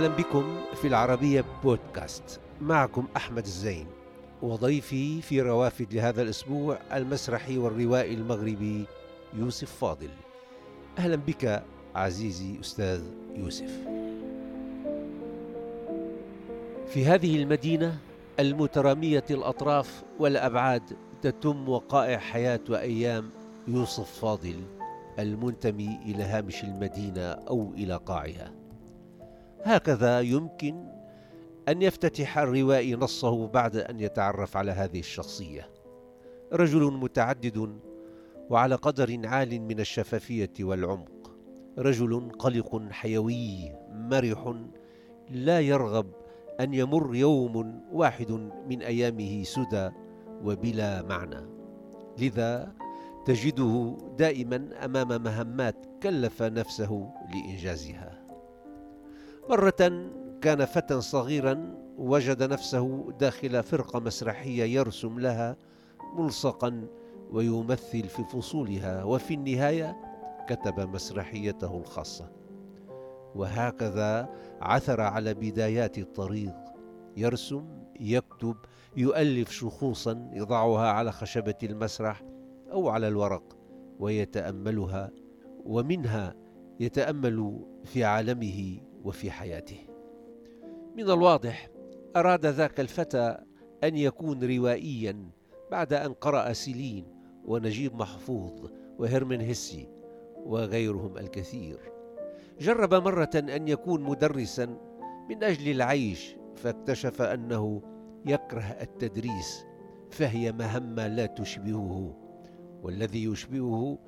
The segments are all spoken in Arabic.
أهلا بكم في العربية بودكاست. معكم أحمد الزين. وضيفي في روافد لهذا الأسبوع المسرحي والروائي المغربي يوسف فاضل. أهلا بك عزيزي أستاذ يوسف. في هذه المدينة المترامية الأطراف والأبعاد تتم وقائع حياة وأيام يوسف فاضل المنتمي إلى هامش المدينة أو إلى قاعها. هكذا يمكن أن يفتتح الروائي نصه بعد أن يتعرف على هذه الشخصية. رجل متعدد وعلى قدر عال من الشفافية والعمق. رجل قلق حيوي مرح لا يرغب أن يمر يوم واحد من أيامه سدى وبلا معنى. لذا تجده دائما أمام مهمات كلف نفسه لإنجازها. مرة كان فتى صغيرا وجد نفسه داخل فرقة مسرحية يرسم لها ملصقا ويمثل في فصولها وفي النهاية كتب مسرحيته الخاصة. وهكذا عثر على بدايات الطريق. يرسم يكتب يؤلف شخوصا يضعها على خشبة المسرح أو على الورق ويتأملها ومنها يتأمل في عالمه وفي حياته. من الواضح أراد ذاك الفتى أن يكون روائيا بعد أن قرأ سيلين ونجيب محفوظ وهرمن هيسي وغيرهم الكثير. جرب مرة أن يكون مدرسا من أجل العيش فاكتشف أنه يكره التدريس فهي مهمة لا تشبهه. والذي يشبهه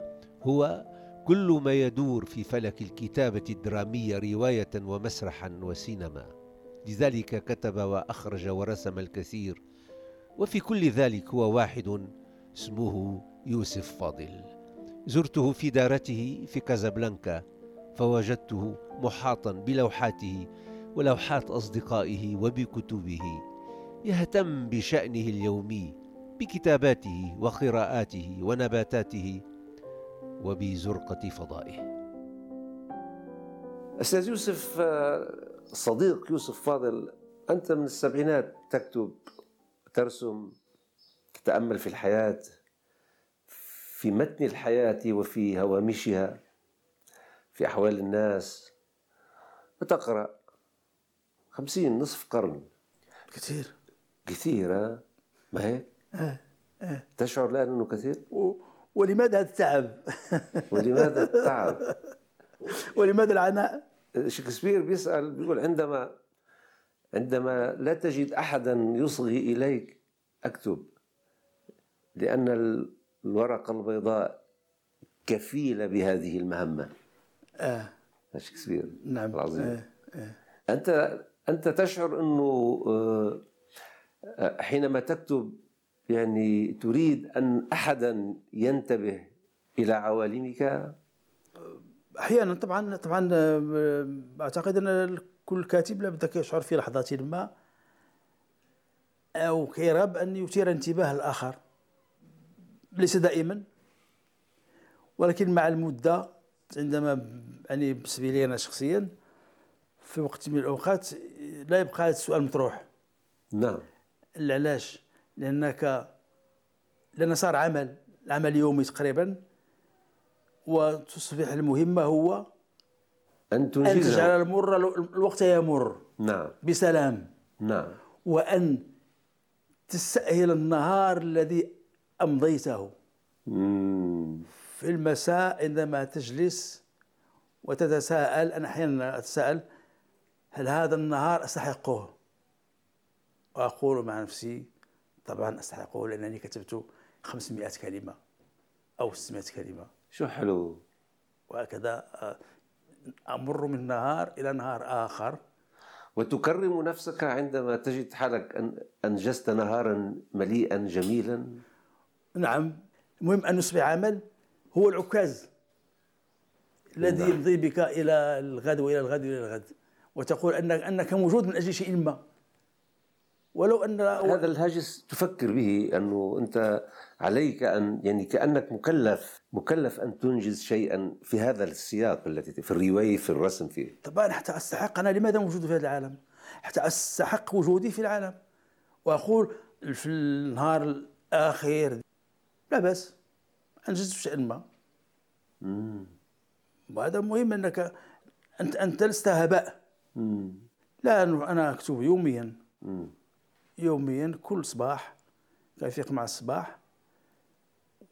هو كل ما يدور في فلك الكتابة الدرامية رواية ومسرحا وسينما. لذلك كتب وأخرج ورسم الكثير وفي كل ذلك هو واحد اسمه يوسف فاضل. زرته في دارته في كازابلانكا فوجدته محاطا بلوحاته ولوحات أصدقائه وبكتبه يهتم بشأنه اليومي بكتاباته وقراءاته ونباتاته وبزرقة فضائه. أستاذ يوسف آه، صديق يوسف فاضل أنت من السبعينات تكتب ترسم تتأمل في الحياة في متن الحياة وفي هوامشها في أحوال الناس. وتقرأ خمسين نصف قرن. كثير. كثير ما هيك؟ آه. آه. تشعر الآن أنه كثير؟ و... ولماذا التعب ولماذا التعب ولماذا العناء شكسبير بيسأل بيقول عندما عندما لا تجد أحدا يصغي إليك أكتب لأن الورقة البيضاء كفيلة بهذه المهمة آه. شكسبير نعم العظيم آه. آه. أنت أنت تشعر أنه آه، حينما تكتب يعني تريد أن أحدا ينتبه إلى عوالمك؟ أحيانا طبعا طبعا أعتقد أن كل كاتب لابد يشعر في لحظه ما أو كيرغب أن يثير انتباه الآخر. ليس دائما ولكن مع المدة عندما يعني بالنسبة لي أنا شخصيا في وقت من الأوقات لا يبقى هذا السؤال مطروح. نعم. علاش؟ لانك لأن صار عمل عمل يومي تقريبا وتصبح المهمة هو أن أن تجعل تنجزها المر الوقت يمر نعم. بسلام. نعم. وأن تستأهل النهار الذي أمضيته. مم. في المساء عندما تجلس وتتساءل أنا أحيانا أتساءل هل هذا النهار أستحقه؟ وأقول مع نفسي طبعا استحقه لانني كتبت 500 كلمة أو 600 كلمة. شو حلو؟ وهكذا آه، أمر من نهار إلى نهار آخر. وتكرم نفسك عندما تجد حالك أن أنجزت نهارا مليئا جميلا؟ نعم. المهم أن يصبح عمل هو العكاز الذي نعم. يمضي بك إلى الغد وإلى الغد وإلى الغد. وتقول انك أنك موجود من أجل شيء ما. ولو أن هذا الهاجس تفكر به أنه أنت عليك ان يعني كأنك مكلف مكلف أن تنجز شيئا في هذا السياق التي في الرواية في الرسم فيه طبعا حتى أستحق أنا لماذا موجود في هذا العالم؟ حتى أستحق وجودي في العالم. وأقول في النهار الأخير لا بأس انجزت شيئا ما. وهذا مهم انك انت أنت لست هباء. لا أنا أكتب يوميا. مم. يوميا كل صباح كنفيق مع الصباح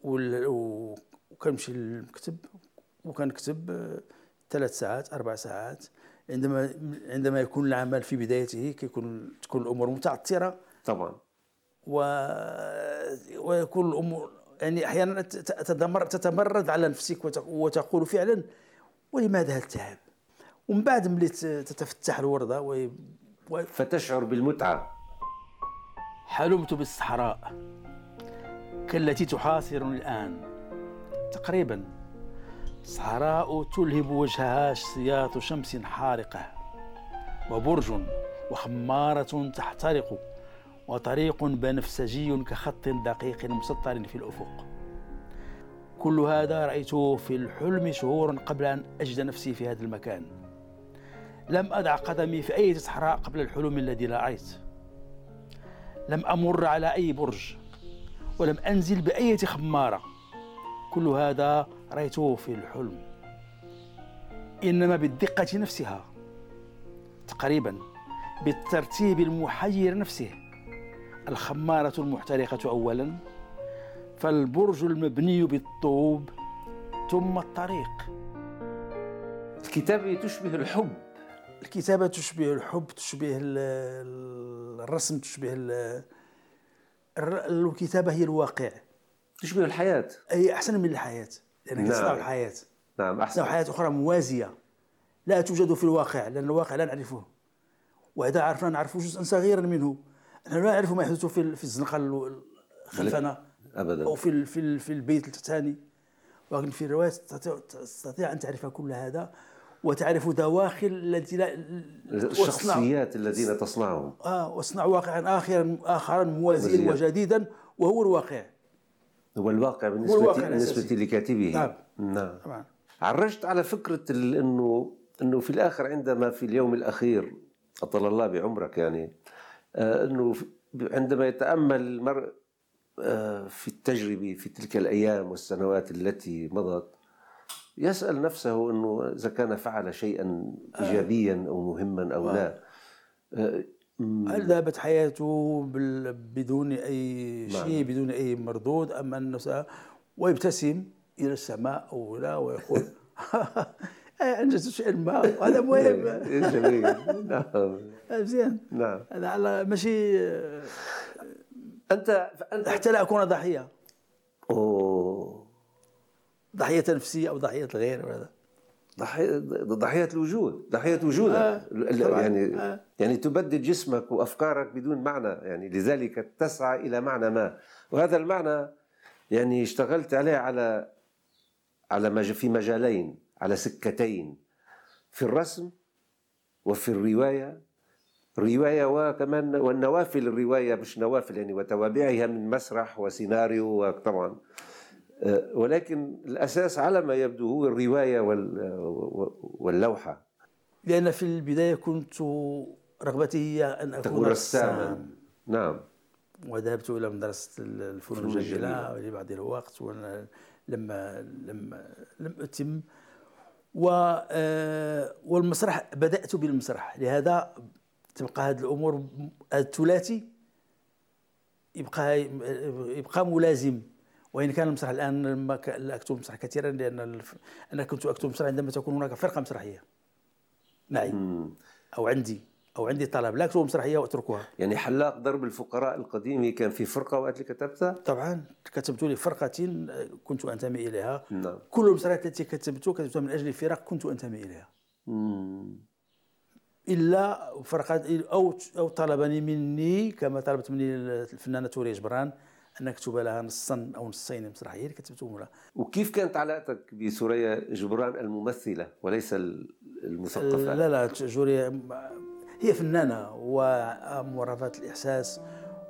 وكنمشي للمكتب وكنكتب آه، ثلاث ساعات أربع ساعات. عندما عندما يكون العمل في بدايته كيكون تكون الأمور متعثره طبعا. و... ويكون الأمور يعني أحيانا تتمر... تتمرد على نفسك وت... وتقول فعلا ولماذا هذا التعب؟ ومن بعد ملي تتفتح الوردة و... و... فتشعر بالمتعة. حلمت بالصحراء كالتي تحاصرني الآن. تقريبا. صحراء تلهب وجهها سياط شمس حارقة وبرج وخمارة تحترق وطريق بنفسجي كخط دقيق مسطر في الأفق. كل هذا رأيته في الحلم شهورا قبل أن أجد نفسي في هذا المكان. لم أدع قدمي في أي صحراء قبل الحلم الذي لا رأيت. لم أمر على أي برج ولم أنزل بأية خمارة. كل هذا رأيته في الحلم. إنما بالدقة نفسها تقريبا بالترتيب المحير نفسه. الخمارة المحترقة أولا فالبرج المبني بالطوب ثم الطريق. الكتابه تشبه الحب. الكتابة تشبه الحب تشبه ال- ال- الرسم تشبه الكتابة هي الواقع. تشبه الحياة. هي أحسن من الحياة لأنك نعم. تصنع الحياة. نعم تصنع احسن حياة أخرى موازية. لا توجد في الواقع لأن الواقع لا نعرفه. وإذا عرفنا نعرف جزءا صغيرا منه. نحن لا نعرف ما يحدث في في الزنقة ال- خلفنا ابدا. أو في في في البيت الثاني ولكن في الرواية تستطيع أن تعرف كل هذا. وتعرف دواخل التي لا الشخصيات الذين تصنعهم آه واصنع واقعا آخرا آخرا موازيا. وجديدا وهو الواقع هو الواقع بالنسبة الواقع بالنسبة. لكاتبه نعم. نعم طبعا عرجت على فكرة ال- انه إنه في الآخر عندما في اليوم الأخير اطال الله بعمرك يعني آه، إنه عندما يتأمل المرء آه، في التجربة في تلك الأيام والسنوات التي مضت يسأل نفسه إنه إذا كان فعل شيئا ايجابيا أو مهما أو لا. آه، هل ذهبت حياته بدون أي نعم. شيء بدون أي مردود أم أنه س- ويبتسم إلى السماء أو لا ويقول انجزت شيئا ما. وهذا مهم. جميل. نعم. مزيان نعم. هذا على ماشي أنت أنت حتى لا أكون ضحية. أوه. ضحية نفسية أو ضحية الغير وهذا ضحية ضحية الوجود ضحية وجودك. آه،. يعني آه. يعني تبدد جسمك وأفكارك بدون معنى يعني لذلك تسعى إلى معنى ما. وهذا المعنى يعني اشتغلت عليه على على مج في مجالين على سكتين. في الرسم وفي الرواية. رواية وكمان والنوافل الرواية مش نوافل يعني وتوابعها من مسرح وسيناريو وطبعا. ولكن الأساس على ما يبدو هو الرواية وال- واللوحة. لأن في البداية كنت رغبتي هي أن أكون تكون رساما. رسام. نعم. وذهبت إلى مدرسة الفنون الجميلة. لبعض الوقت وأنا لما لم أتم. و آه، والمسرح بدأت بالمسرح. لهذا تبقى هذه الأمور الثلاثي يبقى يبقى ملازم. وإن كان المسرح الآن لما ك- لا أكتب مسرح كثيرا لأن الف- أنا كنت أكتب مسرح عندما تكون هناك فرقة مسرحية. معي مم. أو عندي أو عندي طلب. لا أكتب مسرحية وأتركها. يعني حلاق درب الفقراء القديم كان في فرقة وقت اللي كتبتها؟ طبعا. كتبت لفرقة كنت أنتمي إليها. نعم. كل المسرحيات التي كتبت كتبتها من أجل فرق كنت أنتمي إليها. مم. إلا فرقة أو أو طلبني مني كما طلبت مني الفنانة توري جبران أن أكتب لها نصا أو نصين مسرحية اللي كتبتهم لها وكيف كانت علاقتك بسوريا جبران الممثلة وليس ال- المثقفة لا لا جوري هي فنانة ومرافقة الإحساس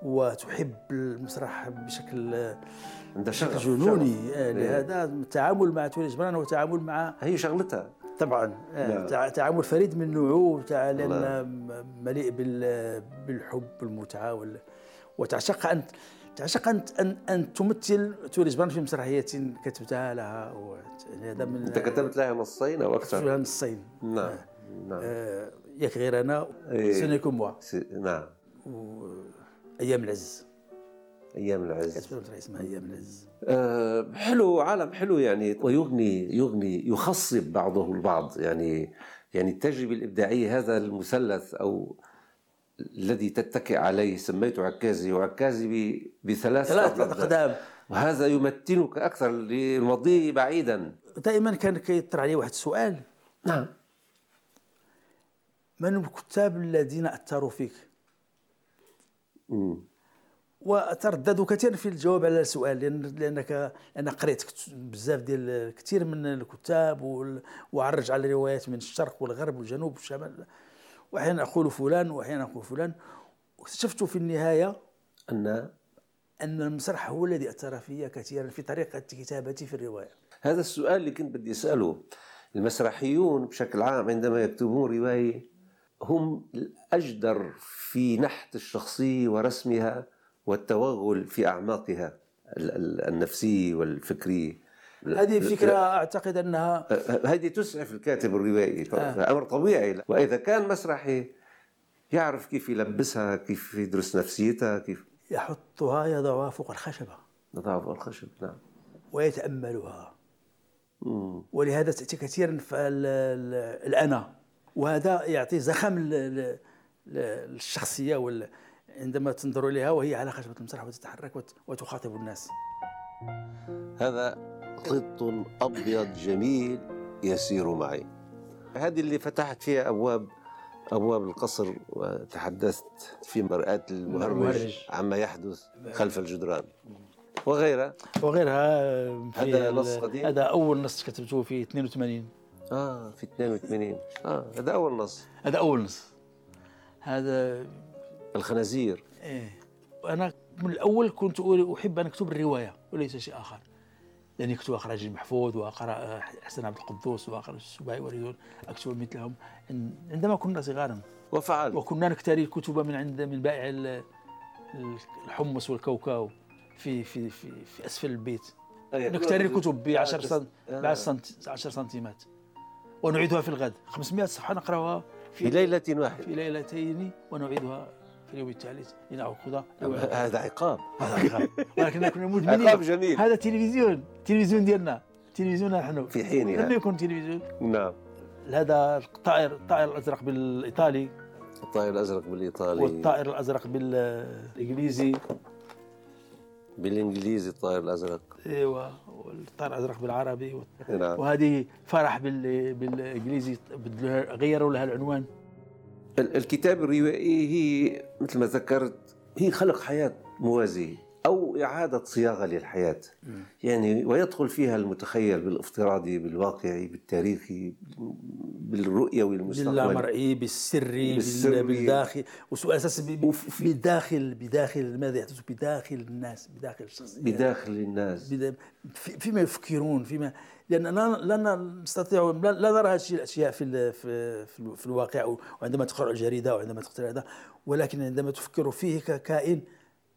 وتحب المسرح بشكل عندها شغف جنوني شغف. آه، إيه. لهذا التعامل مع تونس جبران هو تعامل مع هي شغلتها طبعا آه،. تع- تعامل فريد من نوعه م- مليء بال- بالحب والمتعة وال- وتعشق أن تعشق أن أن, أن تمثل تونس جبران في مسرحية كتبتها لها و- يعني هذا من أنت كتبت لها نصين أو أكثر؟ فيها نصين. نعم نعم. آه، ياك غير أنا إيه. سونيكم موا. نعم. أيام العز. أيام العز. كتبت اسمها أيام العز. آه، حلو عالم حلو يعني ويغني يغني يخصب بعضه البعض. يعني يعني التجربة الإبداعية هذا المثلث أو الذي تتكئ عليه سميته عكازي وعكازي بثلاث ثلاث أقدام. وهذا يمتنك أكثر للمضي بعيدا. دائما كان كيطرح علي واحد السؤال. نعم. من الكتاب الذين أثروا فيك؟ مم. وترددوا كثيرا في الجواب على السؤال لأن لأنك أنا قريت بزاف ديال كثير من الكتاب وعرج على الروايات من الشرق والغرب والجنوب والشمال. وأحيانا أقول فلان وأحيانا أقول فلان. واكتشفت في النهاية أن أن المسرح هو الذي أثر في كثيرا في طريقة كتابتي في الرواية. هذا السؤال اللي كنت بدي أسأله. المسرحيون بشكل عام عندما يكتبون رواية هم الأجدر في نحت الشخصية ورسمها والتوغل في أعماقها ال- ال- النفسية والفكرية. هذه فكرة أعتقد أنها هذه تسعف الكاتب الروائي أمر طبيعي. وإذا كان مسرحي يعرف كيف يلبسها كيف يدرس نفسيتها كيف يحطها يضعها فوق الخشبة. نضعها فوق الخشب نعم. ويتأملها. مم. ولهذا تأتي كثيرا الأنا. وهذا يعطي زخم للشخصية وال- عندما تنظر إليها وهي على خشبة المسرح وتتحرك وت- وتخاطب الناس. هذا قط أبيض جميل يسير معي. هذه اللي فتحت فيها أبواب أبواب القصر وتحدثت في مرآة المهرج. عما يحدث خلف الجدران. وغيرها؟ وغيرها في هذا نص قديم؟ هذا أول نص كتبته في 82 آه في 82 آه هذا أول نص. هذا أول نص. هذا الخنازير. إيه. أنا من الأول كنت أحب أن أكتب الرواية وليس شيء آخر. لأني كنت أقرأ نجيب محفوظ وأقرأ حسن عبد القدوس وأقرأ السباعي وريدون أكتب مثلهم عندما كنا صغارا. وفعل. وكنا نكتري الكتب من عند من بائع ال- الحمص والكاوكاو في في في, في أسفل البيت. نكتري الكتب ب 10 سنت ب 10 سنت 10 سنتيمات. ونعيدها في الغد. 500 صفحة نقرأها في في ليلة واحدة. في ليلتين ونعيدها في اليوم الثالث لنأخذ هذا عقاب. هذا عقاب. ولكن كنا عقاب مدمنين جميل. هذا تلفزيون. تلفزيون ديالنا. تلفزيون نحن. في حينها. لم يكن تلفزيون. نعم. هذا الطائر الطائر الأزرق بالإيطالي. الطائر الأزرق بالإيطالي. والطائر الأزرق بالإنجليزي. بالإنجليزي الطائر الأزرق. إيوه. والطائر الأزرق بالعربي. نعم. وهذه فرح بال... بالإنجليزي. غيروا لها العنوان. ال- الكتاب الروائي هي مثل ما ذكرت هي خلق حياة موازية أو إعادة صياغة للحياة. يعني ويدخل فيها المتخيل بالافتراضي بالواقعي بالتاريخي بالرؤيوي المستقبلي باللامرئي بالسري, بالسري. بال... بالداخل وسؤال. وفي- بداخل بداخل ماذا يحدث؟ بداخل الناس بداخل الشخصيات بداخل الناس. فيما يفكرون فيما لاننا لا نستطيع لا نرى هذه الأشياء في في الواقع وعندما تقرا الجريده وعندما تقرا هذا ولكن عندما تفكر فيه ككائن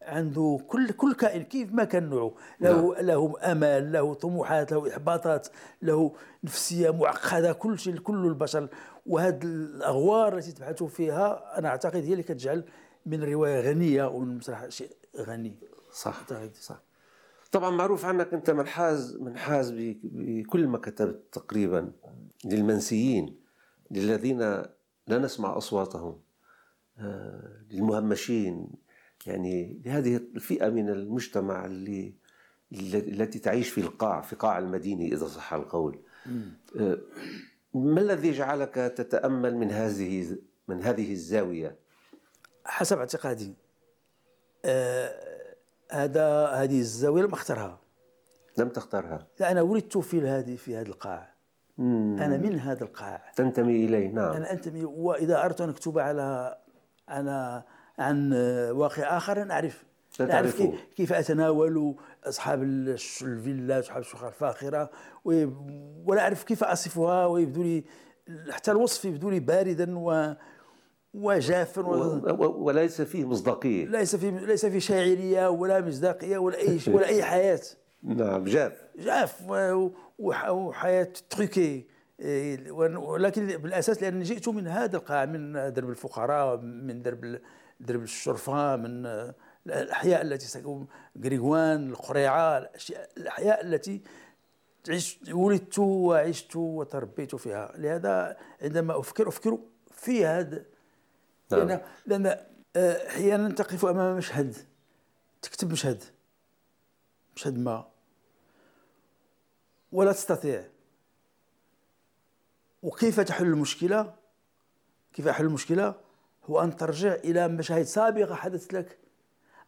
عنده كل كل كائن كيف ما كان نوعه. له له أمل له طموحات له إحباطات له نفسية معقدة كل شيء كل البشر. وهذه الأغوار التي تبحث فيها أنا أعتقد هي اللي كتجعل من الروايه غنية ومن المسرح شيء غني. صح. صح. طبعا معروف عنك أنت منحاز منحاز بكل ما كتبت تقريبا للمنسيين للذين لا نسمع أصواتهم آه، للمهمشين يعني لهذه الفئة من المجتمع اللي التي تعيش في القاع في قاع المدينة إذا صح القول. آه، ما الذي جعلك تتأمل من هذه من هذه الزاوية؟ حسب اعتقادي. آه هذا هذه الزاوية لم أختارها. لم تختارها. لا أنا ولدت في هذه في هذا القاع. أنا من هذا القاع. تنتمي إليه نعم. أنا أنتمي وإذا أردت أن أكتب على على عن واقع آخر أنا أعرف. تعرفه. كيف, كيف أتناول أصحاب الفيلا أصحاب الشقق الفاخرة ولا أعرف كيف أصفها ويبدو لي حتى الوصف يبدو لي باردا و وجافا و- و... و- وليس فيه مصداقية. ليس في ليس في شاعرية ولا مصداقية ولا أي ولا أي حياة. نعم جاف. جاف و- وح- وحياة تروكي إيه، ولكن بالأساس لأن جئت من هذا القاع من درب الفقراء من درب درب الشرفاء من آه، الأحياء التي سكن غريغوان القريعة الأحياء التي عشت ولدت وعشت وتربيت فيها. لهذا عندما أفكر أفكر في هذا نعم. لأن لأن آه، أحيانا تقف أمام مشهد تكتب مشهد مشهد ما. ولا تستطيع. وكيف تحل المشكلة؟ كيف أحل المشكلة؟ هو أن ترجع إلى مشاهد سابقة حدثت لك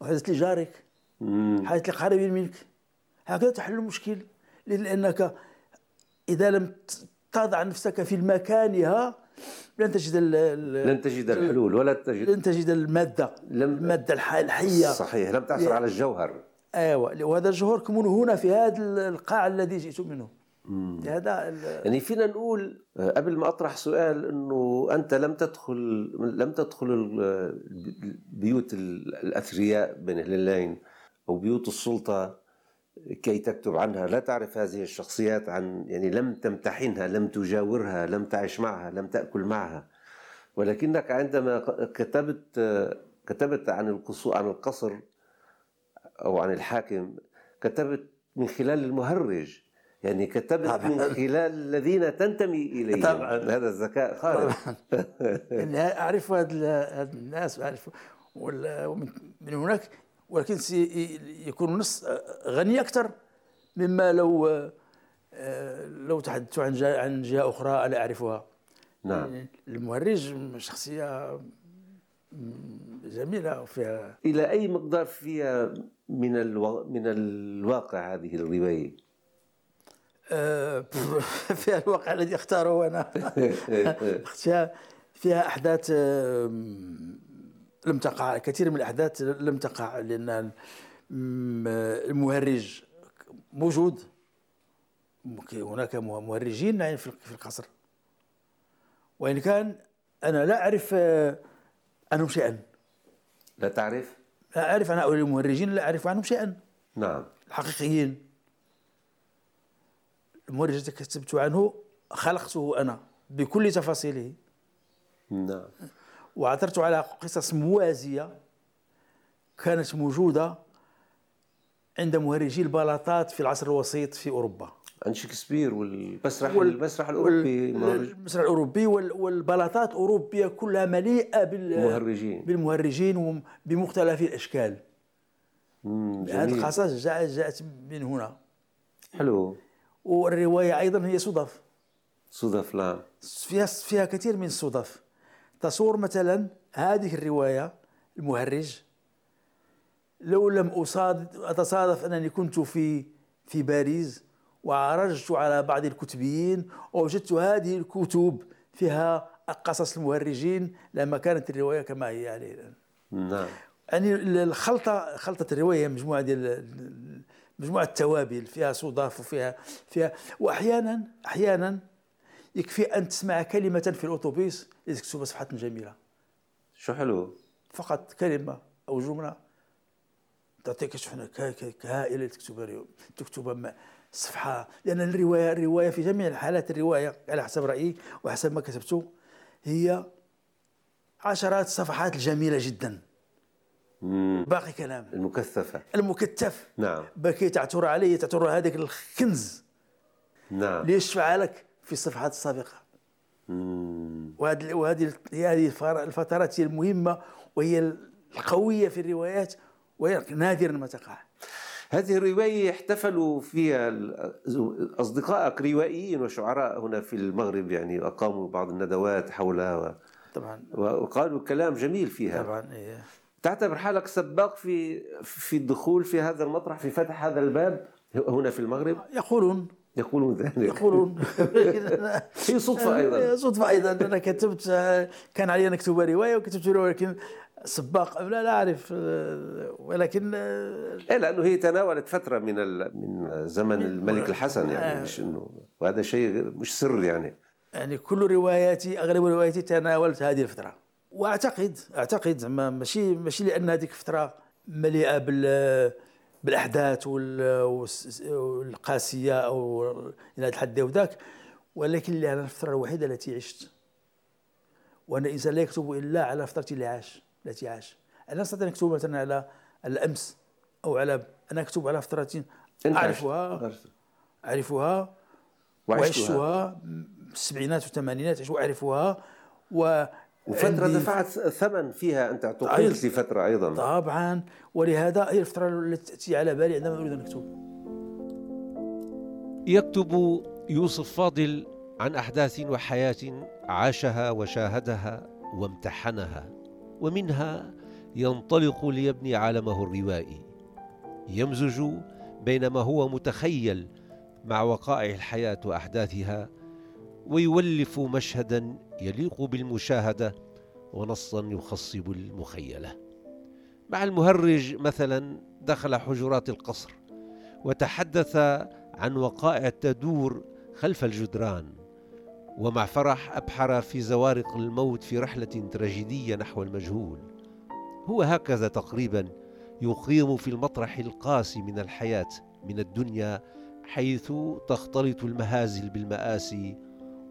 أو حدثت لجارك حدثت لقريب منك. هكذا تحل المشكل. لأنك إذا لم تضع نفسك في مكانها لن تجد ال- لن تجد الحلول ولا تجد لن تجد المادة لم- المادة الح- الحية. صحيح لم تعثر على الجوهر. أيوه وهذا الجوهر كمن هنا في هذا القاع الذي جئت منه. هذا يعني فينا نقول آه، قبل ما أطرح سؤال إنه أنت لم تدخل لم تدخل بيوت ال- الأثرياء بين هلالين أو بيوت السلطة. كي تكتب عنها لا تعرف هذه الشخصيات عن يعني لم تمتحنها لم تجاورها لم تعش معها لم تأكل معها. ولكنك عندما كتبت كتبت عن القصور عن القصر أو عن الحاكم كتبت من خلال المهرج. يعني كتبت من خلال الذين تنتمي إليهم. طبعاً. هذا الذكاء خارق يعني ال- هاد الناس وال- ومن من هناك ولكن سي- يكون النص غني أكثر مما لو آه، لو تحدثت عن جهه عن جهة أخرى لا أعرفها. نعم. المهرج شخصية جميلة وفيها إلى أي مقدار فيها من ألو... من الواقع هذه الرواية؟ آه، فيها الواقع الذي اختاره أنا. فيها فيها أحداث لم تقع كثير من الأحداث لم تقع لأن م- المهرج موجود. هناك مه- مهرجين في القصر. وإن كان أنا لا أعرف آه، عنهم شيئا. لا تعرف؟ لا أعرف عن هؤلاء المهرجين لا أعرف عنهم شيئا. نعم. الحقيقيين. المهرج الذي كتبت عنه خلقته أنا بكل تفاصيله. نعم. وعثرت على قصص موازية كانت موجودة عند مهرجي البلاطات في العصر الوسيط في أوروبا. عن شكسبير والمسرح وال- المسرح الأوروبي المسرح الأوروبي وال- والبلاطات أوروبية كلها مليئة بال مهرجين. بالمهرجين بمختلف الأشكال. هذه القصص جاءت جاءت من هنا. حلو. والرواية أيضا هي صدف صدف لا فيها فيها كثير من الصدف تصور مثلا هذه الرواية المهرج لو لم أصادف أتصادف أنني كنت في في باريس وعرجت على بعض الكتبيين ووجدت هذه الكتب فيها قصص المهرجين لما كانت الرواية كما هي يعني الآن. نعم يعني الخلطة خلطة الرواية مجموعة ديال مجموعة توابل فيها صدف وفيها فيها وأحيانا أحيانا يكفي أن تسمع كلمة في الأوتوبيس لتكتب صفحة جميلة. شو حلو؟ فقط كلمة أو جملة تعطيك شحنة ك- ك- كهائلة تكتب تكتب م- صفحة. لأن الرواية الرواية في جميع الحالات الرواية على حسب رأيي وحسب ما كتبته هي عشرات الصفحات الجميلة جدا. مم. باقي كلام. المكثفة. المكتف نعم. بكي تعثر عليه تعثر هذاك الكنز نعم. ليشفع لك في الصفحات السابقة. وهذه وهذه هذه الفترات هي المهمة وهي القوية في الروايات وهي نادرا ما تقع. هذه الرواية احتفلوا فيها أصدقائك روائيين وشعراء هنا في المغرب يعني أقاموا بعض الندوات حولها و- طبعا. وقالوا كلام جميل فيها. طبعا إيه. تعتبر حالك سباق في في الدخول في هذا المطرح في فتح هذا الباب هنا في المغرب؟ يقولون يقولون ذلك. يقولون. هي صدفة أيضا. صدفة أيضا. أنا كتبت كان علي نكتب رواية وكتبت رواية ولكن سباق. لا لا أعرف. ولكن إيه لأنه هي تناولت فترة من من زمن الملك الحسن يعني مش إنه وهذا شيء مش سر يعني. يعني كل رواياتي أغلب رواياتي تناولت هذه الفترة. وأعتقد أعتقد زعما ماشي ماشي لأن هذيك الفترة مليئة بال بالأحداث والقاسية أو إلى الحد وذاك. ولكن لأن الفترة الوحيدة التي عشت. وأنا انسان لا يكتب إلا على فترتي اللي عاش التي عاش. أنا أستطيع أن أكتب مثلا على الأمس أو على أنا أكتب على فترة أعرفها أعرفها وعشتها. السبعينات والثمانينات وأعرفها. و وفترة دفعت ثمن فيها أنت اعتقلت لفترة أيضا. طبعا. ولهذا هي الفترة التي تأتي على بالي عندما أريد أن أكتب. يكتب يوسف فاضل عن أحداث وحياة عاشها وشاهدها وامتحنها ومنها ينطلق ليبني عالمه الروائي. يمزج بين ما هو متخيل مع وقائع الحياة وأحداثها ويولف مشهدا يليق بالمشاهدة ونصا يخصب المخيلة. مع المهرج مثلا دخل حجرات القصر وتحدث عن وقائع تدور خلف الجدران ومع فرح أبحر في زوارق الموت في رحلة تراجيدية نحو المجهول. هو هكذا تقريبا يقيم في المطرح القاسي من الحياة من الدنيا حيث تختلط المهازل بالمآسي